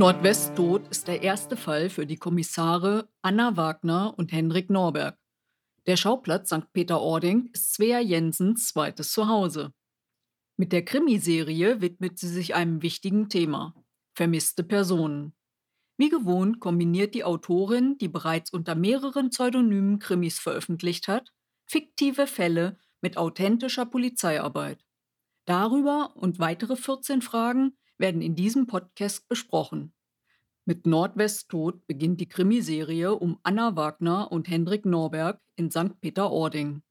Nordwesttod ist der erste Fall für die Kommissare Anna Wagner und Henrik Norberg. Der Schauplatz St. Peter-Ording ist Svea Jensens zweites Zuhause. Mit der Krimiserie widmet sie sich einem wichtigen Thema: vermisste Personen. Wie gewohnt kombiniert die Autorin, die bereits unter mehreren Pseudonymen Krimis veröffentlicht hat, fiktive Fälle mit authentischer Polizeiarbeit. Darüber und weitere 14 Fragen werden in diesem Podcast besprochen. Mit Nordwesttod beginnt die Krimiserie um Anna Wagner und Hendrik Norberg in St. Peter-Ording.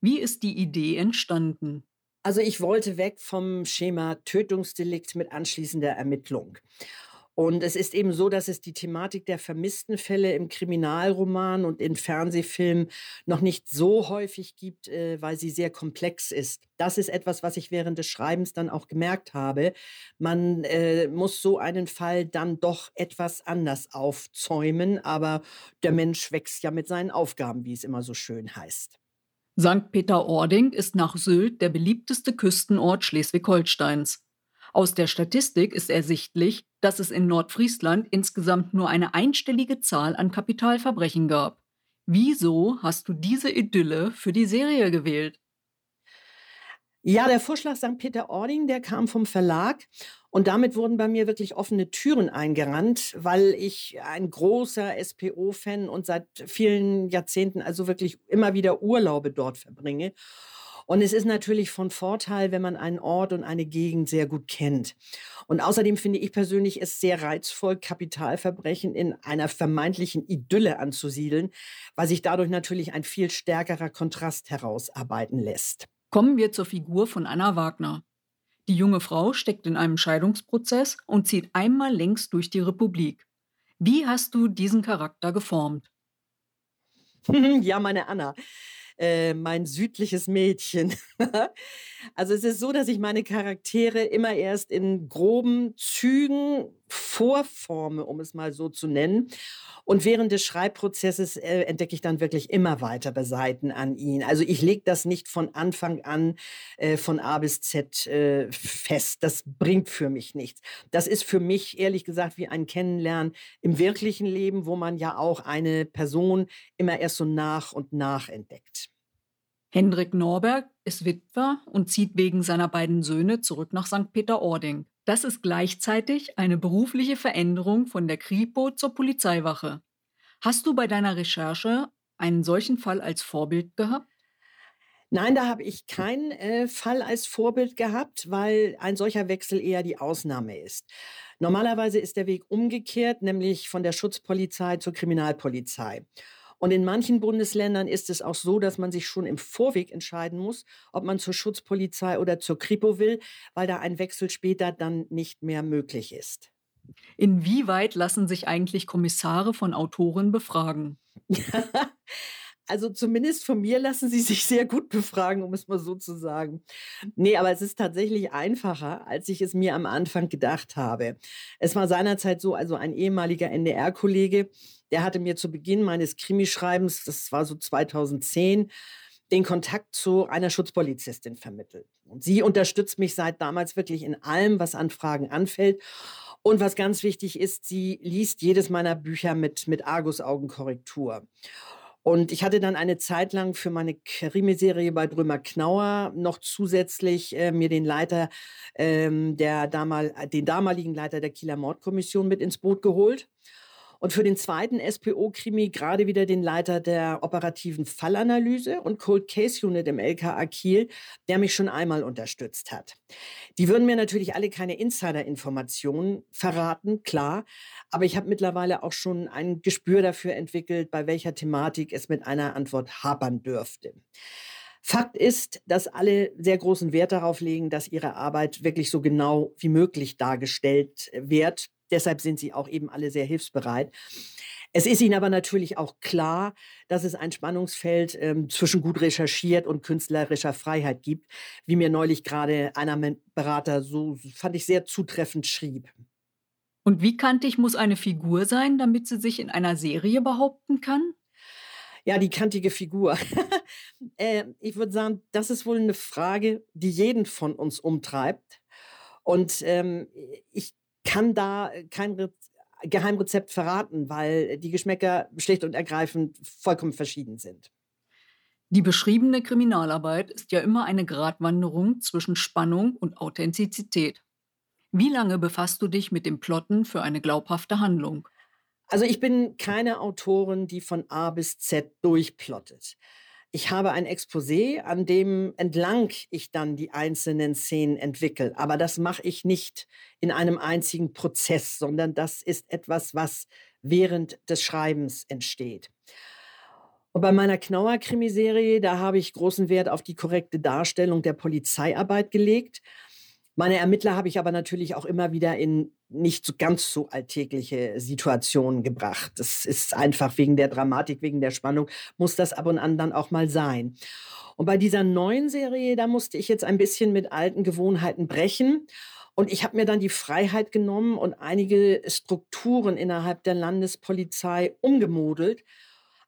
Wie ist die Idee entstanden? Also ich wollte weg vom Schema Tötungsdelikt mit anschließender Ermittlung. Und es ist eben so, dass es die Thematik der vermissten Fälle im Kriminalroman und in Fernsehfilmen noch nicht so häufig gibt, äh, weil sie sehr komplex ist. Das ist etwas, was ich während des Schreibens dann auch gemerkt habe. Man äh, muss so einen Fall dann doch etwas anders aufzäumen, aber der Mensch wächst ja mit seinen Aufgaben, wie es immer so schön heißt. St. Peter-Ording ist nach Sylt der beliebteste Küstenort Schleswig-Holsteins. Aus der Statistik ist ersichtlich, dass es in Nordfriesland insgesamt nur eine einstellige Zahl an Kapitalverbrechen gab. Wieso hast du diese Idylle für die Serie gewählt? Ja, der Vorschlag St. Peter-Ording, der kam vom Verlag und damit wurden bei mir wirklich offene Türen eingerannt, weil ich ein großer SPO-Fan und seit vielen Jahrzehnten also wirklich immer wieder Urlaube dort verbringe. Und es ist natürlich von Vorteil, wenn man einen Ort und eine Gegend sehr gut kennt. Und außerdem finde ich persönlich es sehr reizvoll, Kapitalverbrechen in einer vermeintlichen Idylle anzusiedeln, weil sich dadurch natürlich ein viel stärkerer Kontrast herausarbeiten lässt. Kommen wir zur Figur von Anna Wagner. Die junge Frau steckt in einem Scheidungsprozess und zieht einmal längs durch die Republik. Wie hast du diesen Charakter geformt? ja, meine Anna. Äh, mein südliches Mädchen. also es ist so, dass ich meine Charaktere immer erst in groben Zügen vorforme, um es mal so zu nennen. Und während des Schreibprozesses äh, entdecke ich dann wirklich immer weitere Seiten an ihn. Also ich lege das nicht von Anfang an äh, von A bis Z äh, fest. Das bringt für mich nichts. Das ist für mich ehrlich gesagt wie ein Kennenlernen im wirklichen Leben, wo man ja auch eine Person immer erst so nach und nach entdeckt. Hendrik Norberg ist Witwer und zieht wegen seiner beiden Söhne zurück nach St. Peter-Ording. Das ist gleichzeitig eine berufliche Veränderung von der Kripo zur Polizeiwache. Hast du bei deiner Recherche einen solchen Fall als Vorbild gehabt? Nein, da habe ich keinen äh, Fall als Vorbild gehabt, weil ein solcher Wechsel eher die Ausnahme ist. Normalerweise ist der Weg umgekehrt, nämlich von der Schutzpolizei zur Kriminalpolizei. Und in manchen Bundesländern ist es auch so, dass man sich schon im Vorweg entscheiden muss, ob man zur Schutzpolizei oder zur Kripo will, weil da ein Wechsel später dann nicht mehr möglich ist. Inwieweit lassen sich eigentlich Kommissare von Autoren befragen? Also zumindest von mir lassen sie sich sehr gut befragen, um es mal so zu sagen. Nee, aber es ist tatsächlich einfacher, als ich es mir am Anfang gedacht habe. Es war seinerzeit so, also ein ehemaliger NDR-Kollege, der hatte mir zu Beginn meines Krimischreibens, das war so 2010, den Kontakt zu einer Schutzpolizistin vermittelt. Und sie unterstützt mich seit damals wirklich in allem, was an Fragen anfällt. Und was ganz wichtig ist, sie liest jedes meiner Bücher mit, mit Argusaugenkorrektur. Und ich hatte dann eine Zeit lang für meine Krimiserie bei Drömer Knauer noch zusätzlich äh, mir den Leiter ähm, der damal, den damaligen Leiter der Kieler Mordkommission mit ins Boot geholt und für den zweiten SPO-Krimi gerade wieder den Leiter der operativen Fallanalyse und Cold Case Unit im LKA Kiel, der mich schon einmal unterstützt hat. Die würden mir natürlich alle keine Insider-Informationen verraten, klar, aber ich habe mittlerweile auch schon ein Gespür dafür entwickelt, bei welcher Thematik es mit einer Antwort hapern dürfte. Fakt ist, dass alle sehr großen Wert darauf legen, dass ihre Arbeit wirklich so genau wie möglich dargestellt wird. Deshalb sind sie auch eben alle sehr hilfsbereit. Es ist ihnen aber natürlich auch klar, dass es ein Spannungsfeld ähm, zwischen gut recherchiert und künstlerischer Freiheit gibt, wie mir neulich gerade einer Berater so, fand ich, sehr zutreffend schrieb. Und wie kantig muss eine Figur sein, damit sie sich in einer Serie behaupten kann? Ja, die kantige Figur. äh, ich würde sagen, das ist wohl eine Frage, die jeden von uns umtreibt. Und ähm, ich kann da kein Geheimrezept verraten, weil die Geschmäcker schlicht und ergreifend vollkommen verschieden sind. Die beschriebene Kriminalarbeit ist ja immer eine Gratwanderung zwischen Spannung und Authentizität. Wie lange befasst du dich mit dem Plotten für eine glaubhafte Handlung? Also ich bin keine Autorin, die von A bis Z durchplottet. Ich habe ein Exposé, an dem entlang ich dann die einzelnen Szenen entwickle. Aber das mache ich nicht in einem einzigen Prozess, sondern das ist etwas, was während des Schreibens entsteht. Und bei meiner Knauer Krimiserie, da habe ich großen Wert auf die korrekte Darstellung der Polizeiarbeit gelegt. Meine Ermittler habe ich aber natürlich auch immer wieder in nicht so ganz so alltägliche Situationen gebracht. Das ist einfach wegen der Dramatik, wegen der Spannung, muss das ab und an dann auch mal sein. Und bei dieser neuen Serie, da musste ich jetzt ein bisschen mit alten Gewohnheiten brechen. Und ich habe mir dann die Freiheit genommen und einige Strukturen innerhalb der Landespolizei umgemodelt,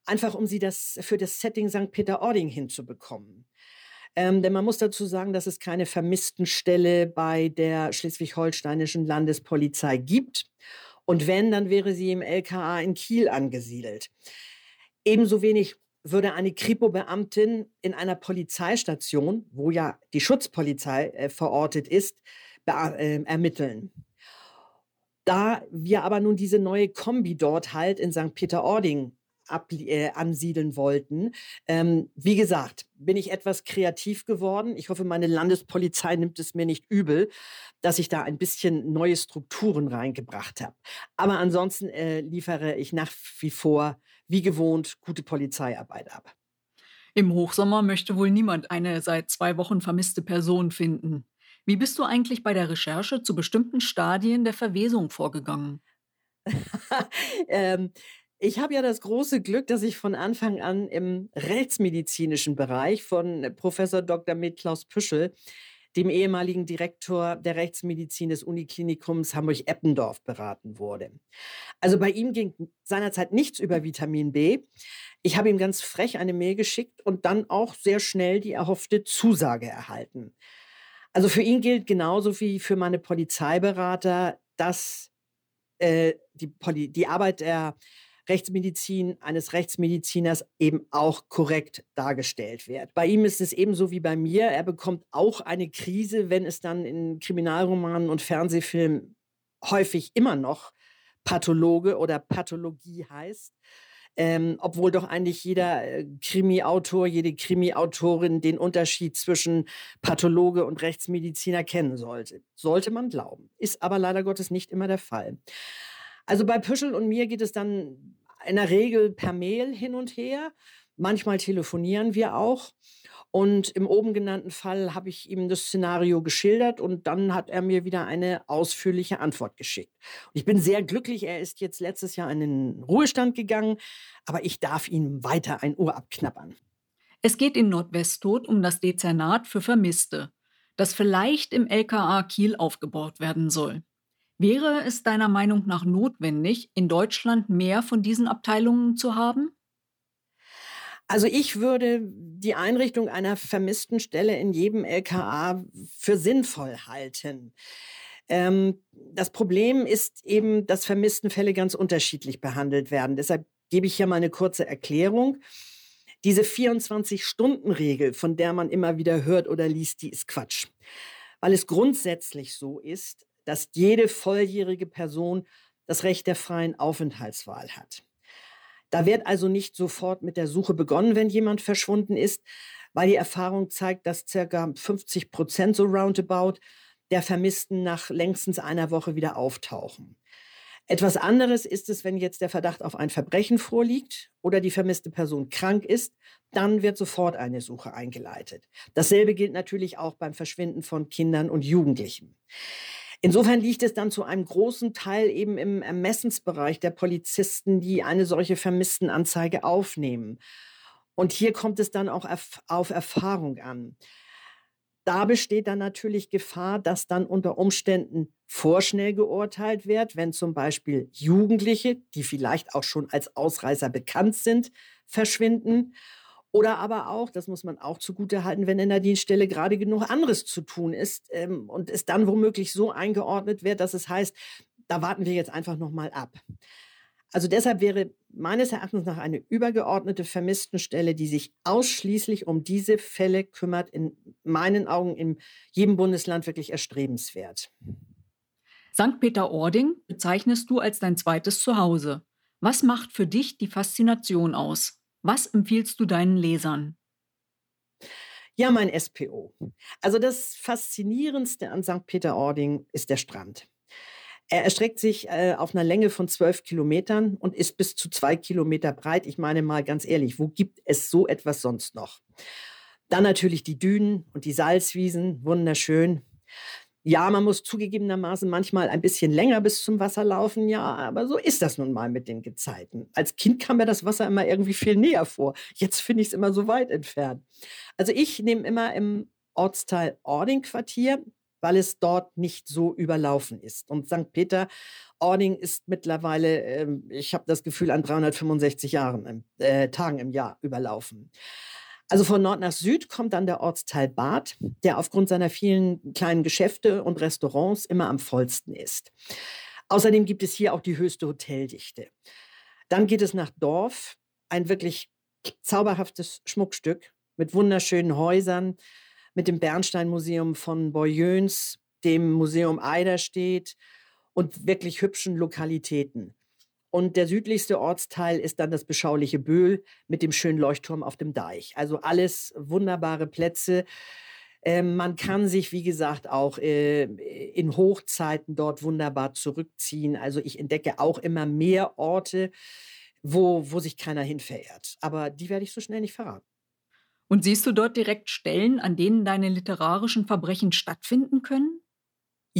einfach um sie das für das Setting St. Peter-Ording hinzubekommen. Ähm, denn man muss dazu sagen, dass es keine Vermisstenstelle bei der schleswig-holsteinischen Landespolizei gibt. Und wenn, dann wäre sie im LKA in Kiel angesiedelt. Ebenso wenig würde eine Kripo-Beamtin in einer Polizeistation, wo ja die Schutzpolizei äh, verortet ist, äh, ermitteln. Da wir aber nun diese neue Kombi dort halt in St. Peter-Ording ab, äh, ansiedeln wollten. Ähm, wie gesagt, bin ich etwas kreativ geworden. Ich hoffe, meine Landespolizei nimmt es mir nicht übel, dass ich da ein bisschen neue Strukturen reingebracht habe. Aber ansonsten äh, liefere ich nach wie vor, wie gewohnt, gute Polizeiarbeit ab. Im Hochsommer möchte wohl niemand eine seit zwei Wochen vermisste Person finden. Wie bist du eigentlich bei der Recherche zu bestimmten Stadien der Verwesung vorgegangen? ähm, ich habe ja das große Glück, dass ich von Anfang an im rechtsmedizinischen Bereich von Professor Dr. Med Klaus Püschel, dem ehemaligen Direktor der Rechtsmedizin des Uniklinikums Hamburg-Eppendorf, beraten wurde. Also bei ihm ging seinerzeit nichts über Vitamin B. Ich habe ihm ganz frech eine Mail geschickt und dann auch sehr schnell die erhoffte Zusage erhalten. Also für ihn gilt genauso wie für meine Polizeiberater, dass äh, die, Poli die Arbeit der Rechtsmedizin eines Rechtsmediziners eben auch korrekt dargestellt wird. Bei ihm ist es ebenso wie bei mir. Er bekommt auch eine Krise, wenn es dann in Kriminalromanen und Fernsehfilmen häufig immer noch Pathologe oder Pathologie heißt. Ähm, obwohl doch eigentlich jeder äh, Krimi-Autor, jede Krimi-Autorin den Unterschied zwischen Pathologe und Rechtsmediziner kennen sollte. Sollte man glauben. Ist aber leider Gottes nicht immer der Fall. Also bei Püschel und mir geht es dann in der Regel per Mail hin und her. Manchmal telefonieren wir auch. Und im oben genannten Fall habe ich ihm das Szenario geschildert und dann hat er mir wieder eine ausführliche Antwort geschickt. Ich bin sehr glücklich, er ist jetzt letztes Jahr in den Ruhestand gegangen, aber ich darf ihm weiter ein Ohr abknappern. Es geht in Nordwesttod um das Dezernat für Vermisste, das vielleicht im LKA Kiel aufgebaut werden soll. Wäre es deiner Meinung nach notwendig, in Deutschland mehr von diesen Abteilungen zu haben? Also ich würde die Einrichtung einer vermissten Stelle in jedem LKA für sinnvoll halten. Ähm, das Problem ist eben, dass Vermisstenfälle ganz unterschiedlich behandelt werden. Deshalb gebe ich hier mal eine kurze Erklärung. Diese 24-Stunden-Regel, von der man immer wieder hört oder liest, die ist Quatsch. Weil es grundsätzlich so ist, dass jede volljährige Person das Recht der freien Aufenthaltswahl hat. Da wird also nicht sofort mit der Suche begonnen, wenn jemand verschwunden ist, weil die Erfahrung zeigt, dass circa 50 Prozent so roundabout der Vermissten nach längstens einer Woche wieder auftauchen. Etwas anderes ist es, wenn jetzt der Verdacht auf ein Verbrechen vorliegt oder die vermisste Person krank ist, dann wird sofort eine Suche eingeleitet. Dasselbe gilt natürlich auch beim Verschwinden von Kindern und Jugendlichen. Insofern liegt es dann zu einem großen Teil eben im Ermessensbereich der Polizisten, die eine solche Vermisstenanzeige aufnehmen. Und hier kommt es dann auch auf Erfahrung an. Da besteht dann natürlich Gefahr, dass dann unter Umständen vorschnell geurteilt wird, wenn zum Beispiel Jugendliche, die vielleicht auch schon als Ausreißer bekannt sind, verschwinden oder aber auch, das muss man auch zugutehalten, wenn in der Dienststelle gerade genug anderes zu tun ist ähm, und es dann womöglich so eingeordnet wird, dass es heißt, da warten wir jetzt einfach noch mal ab. Also deshalb wäre meines Erachtens nach eine übergeordnete Vermisstenstelle, die sich ausschließlich um diese Fälle kümmert, in meinen Augen in jedem Bundesland wirklich erstrebenswert. St. Peter-Ording bezeichnest du als dein zweites Zuhause. Was macht für dich die Faszination aus? Was empfiehlst du deinen Lesern? Ja, mein SPO. Also das Faszinierendste an St. Peter-Ording ist der Strand. Er erstreckt sich äh, auf einer Länge von zwölf Kilometern und ist bis zu zwei Kilometer breit. Ich meine mal ganz ehrlich, wo gibt es so etwas sonst noch? Dann natürlich die Dünen und die Salzwiesen, wunderschön. Ja, man muss zugegebenermaßen manchmal ein bisschen länger bis zum Wasser laufen, ja, aber so ist das nun mal mit den Gezeiten. Als Kind kam mir das Wasser immer irgendwie viel näher vor. Jetzt finde ich es immer so weit entfernt. Also ich nehme immer im Ortsteil Ording-Quartier weil es dort nicht so überlaufen ist. Und St. Peter-Ording ist mittlerweile, äh, ich habe das Gefühl, an 365 Jahren, äh, Tagen im Jahr überlaufen. Also von Nord nach Süd kommt dann der Ortsteil Bad, der aufgrund seiner vielen kleinen Geschäfte und Restaurants immer am vollsten ist. Außerdem gibt es hier auch die höchste Hoteldichte. Dann geht es nach Dorf, ein wirklich zauberhaftes Schmuckstück mit wunderschönen Häusern, mit dem Bernstein-Museum von Boyöns, dem Museum Eiderstedt und wirklich hübschen Lokalitäten. Und der südlichste Ortsteil ist dann das beschauliche Böhl mit dem schönen Leuchtturm auf dem Deich. Also alles wunderbare Plätze. Ähm, man kann sich, wie gesagt, auch äh, in Hochzeiten dort wunderbar zurückziehen. Also ich entdecke auch immer mehr Orte, wo, wo sich keiner hin verehrt. Aber die werde ich so schnell nicht verraten. Und siehst du dort direkt Stellen, an denen deine literarischen Verbrechen stattfinden können?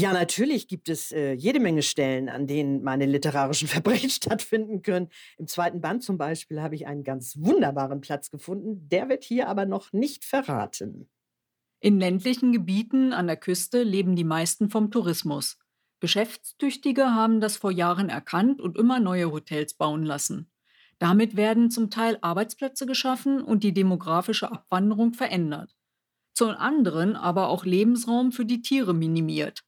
Ja, natürlich gibt es äh, jede Menge Stellen, an denen meine literarischen Verbrechen stattfinden können. Im zweiten Band zum Beispiel habe ich einen ganz wunderbaren Platz gefunden. Der wird hier aber noch nicht verraten. In ländlichen Gebieten an der Küste leben die meisten vom Tourismus. Geschäftstüchtige haben das vor Jahren erkannt und immer neue Hotels bauen lassen. Damit werden zum Teil Arbeitsplätze geschaffen und die demografische Abwanderung verändert. Zum anderen aber auch Lebensraum für die Tiere minimiert.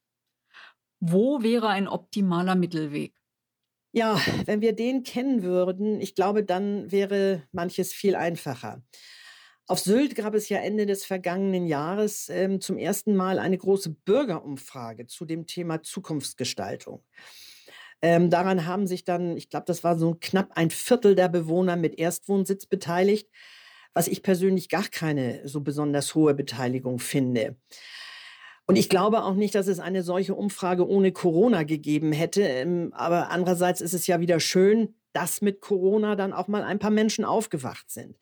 Wo wäre ein optimaler Mittelweg? Ja, wenn wir den kennen würden, ich glaube, dann wäre manches viel einfacher. Auf Sylt gab es ja Ende des vergangenen Jahres ähm, zum ersten Mal eine große Bürgerumfrage zu dem Thema Zukunftsgestaltung. Ähm, daran haben sich dann, ich glaube, das war so knapp ein Viertel der Bewohner mit Erstwohnsitz beteiligt, was ich persönlich gar keine so besonders hohe Beteiligung finde. Und ich glaube auch nicht, dass es eine solche Umfrage ohne Corona gegeben hätte. Ähm, aber andererseits ist es ja wieder schön, dass mit Corona dann auch mal ein paar Menschen aufgewacht sind.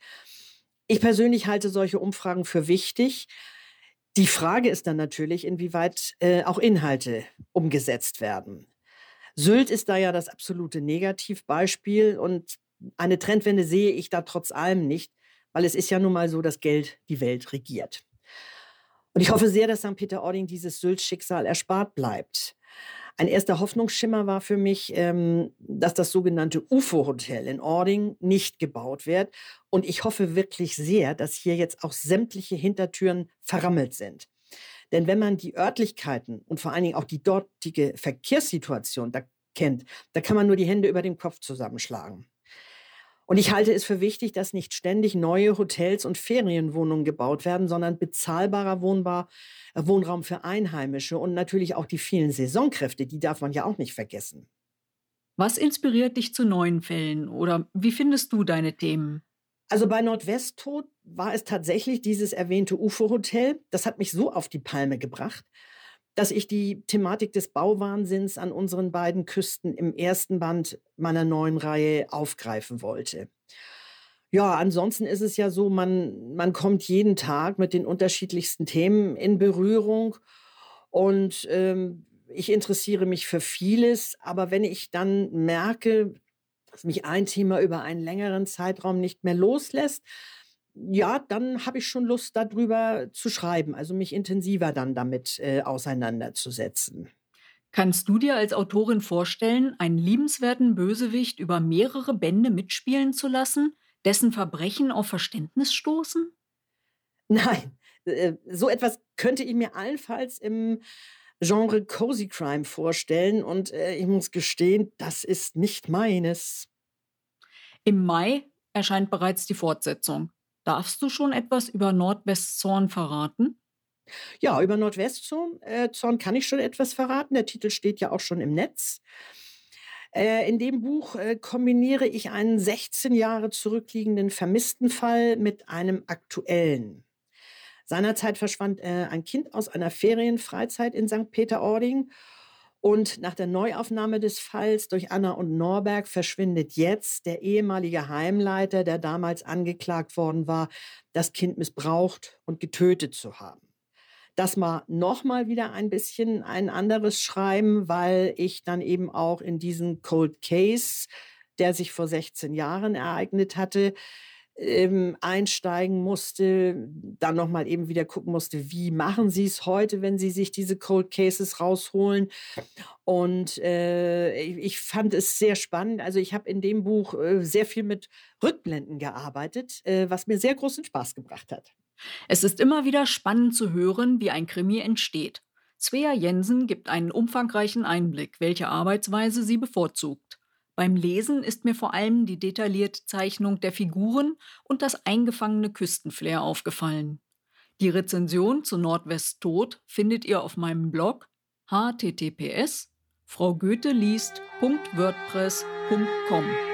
Ich persönlich halte solche Umfragen für wichtig. Die Frage ist dann natürlich, inwieweit äh, auch Inhalte umgesetzt werden. Sylt ist da ja das absolute Negativbeispiel und eine Trendwende sehe ich da trotz allem nicht, weil es ist ja nun mal so, dass Geld die Welt regiert. Und ich hoffe sehr, dass St. Peter-Ording dieses Sylt-Schicksal erspart bleibt. Ein erster Hoffnungsschimmer war für mich, ähm, dass das sogenannte UFO-Hotel in Ording nicht gebaut wird. Und ich hoffe wirklich sehr, dass hier jetzt auch sämtliche Hintertüren verrammelt sind. Denn wenn man die Örtlichkeiten und vor allen Dingen auch die dortige Verkehrssituation da kennt, da kann man nur die Hände über dem Kopf zusammenschlagen. Und ich halte es für wichtig, dass nicht ständig neue Hotels und Ferienwohnungen gebaut werden, sondern bezahlbarer Wohnbar, äh, Wohnraum für Einheimische und natürlich auch die vielen Saisonkräfte, die darf man ja auch nicht vergessen. Was inspiriert dich zu neuen Fällen oder wie findest du deine Themen? Also bei Nordwesttod war es tatsächlich dieses erwähnte UFO-Hotel. Das hat mich so auf die Palme gebracht, dass ich die Thematik des Bauwahnsinns an unseren beiden Küsten im ersten Band meiner neuen Reihe aufgreifen wollte. Ja, ansonsten ist es ja so, man, man kommt jeden Tag mit den unterschiedlichsten Themen in Berührung und ähm, ich interessiere mich für vieles, aber wenn ich dann merke, dass mich ein Thema über einen längeren Zeitraum nicht mehr loslässt, ja, dann habe ich schon Lust darüber zu schreiben, also mich intensiver dann damit äh, auseinanderzusetzen. Kannst du dir als Autorin vorstellen, einen liebenswerten Bösewicht über mehrere Bände mitspielen zu lassen, dessen Verbrechen auf Verständnis stoßen? Nein, äh, so etwas könnte ich mir allenfalls im Genre Cozy Crime vorstellen und äh, ich muss gestehen, das ist nicht meines. Im Mai erscheint bereits die Fortsetzung. Darfst du schon etwas über Nordwestzorn verraten? Ja, über Nordwestzorn äh, Zorn kann ich schon etwas verraten. Der Titel steht ja auch schon im Netz. Äh, in dem Buch äh, kombiniere ich einen 16 Jahre zurückliegenden Vermisstenfall mit einem aktuellen. Seinerzeit verschwand äh, ein Kind aus einer Ferienfreizeit in St. Peter-Ording und nach der Neuaufnahme des Falls durch Anna und Norberg verschwindet jetzt der ehemalige Heimleiter, der damals angeklagt worden war, das Kind missbraucht und getötet zu haben. Das war nochmal wieder ein bisschen ein anderes Schreiben, weil ich dann eben auch in diesen Cold Case, der sich vor 16 Jahren ereignet hatte, ähm, einsteigen musste, dann nochmal eben wieder gucken musste, wie machen sie es heute, wenn sie sich diese Cold Cases rausholen. Und äh, ich fand es sehr spannend. Also ich habe in dem Buch äh, sehr viel mit Rückblenden gearbeitet, äh, was mir sehr großen Spaß gebracht hat. Es ist immer wieder spannend zu hören, wie ein Krimi entsteht. Svea Jensen gibt einen umfangreichen Einblick, welche Arbeitsweise sie bevorzugt. Beim Lesen ist mir vor allem die detaillierte Zeichnung der Figuren und das eingefangene Küstenflair aufgefallen. Die Rezension zu Nordwest Tod findet ihr auf meinem Blog https fraugoetheliest.wordpress.com.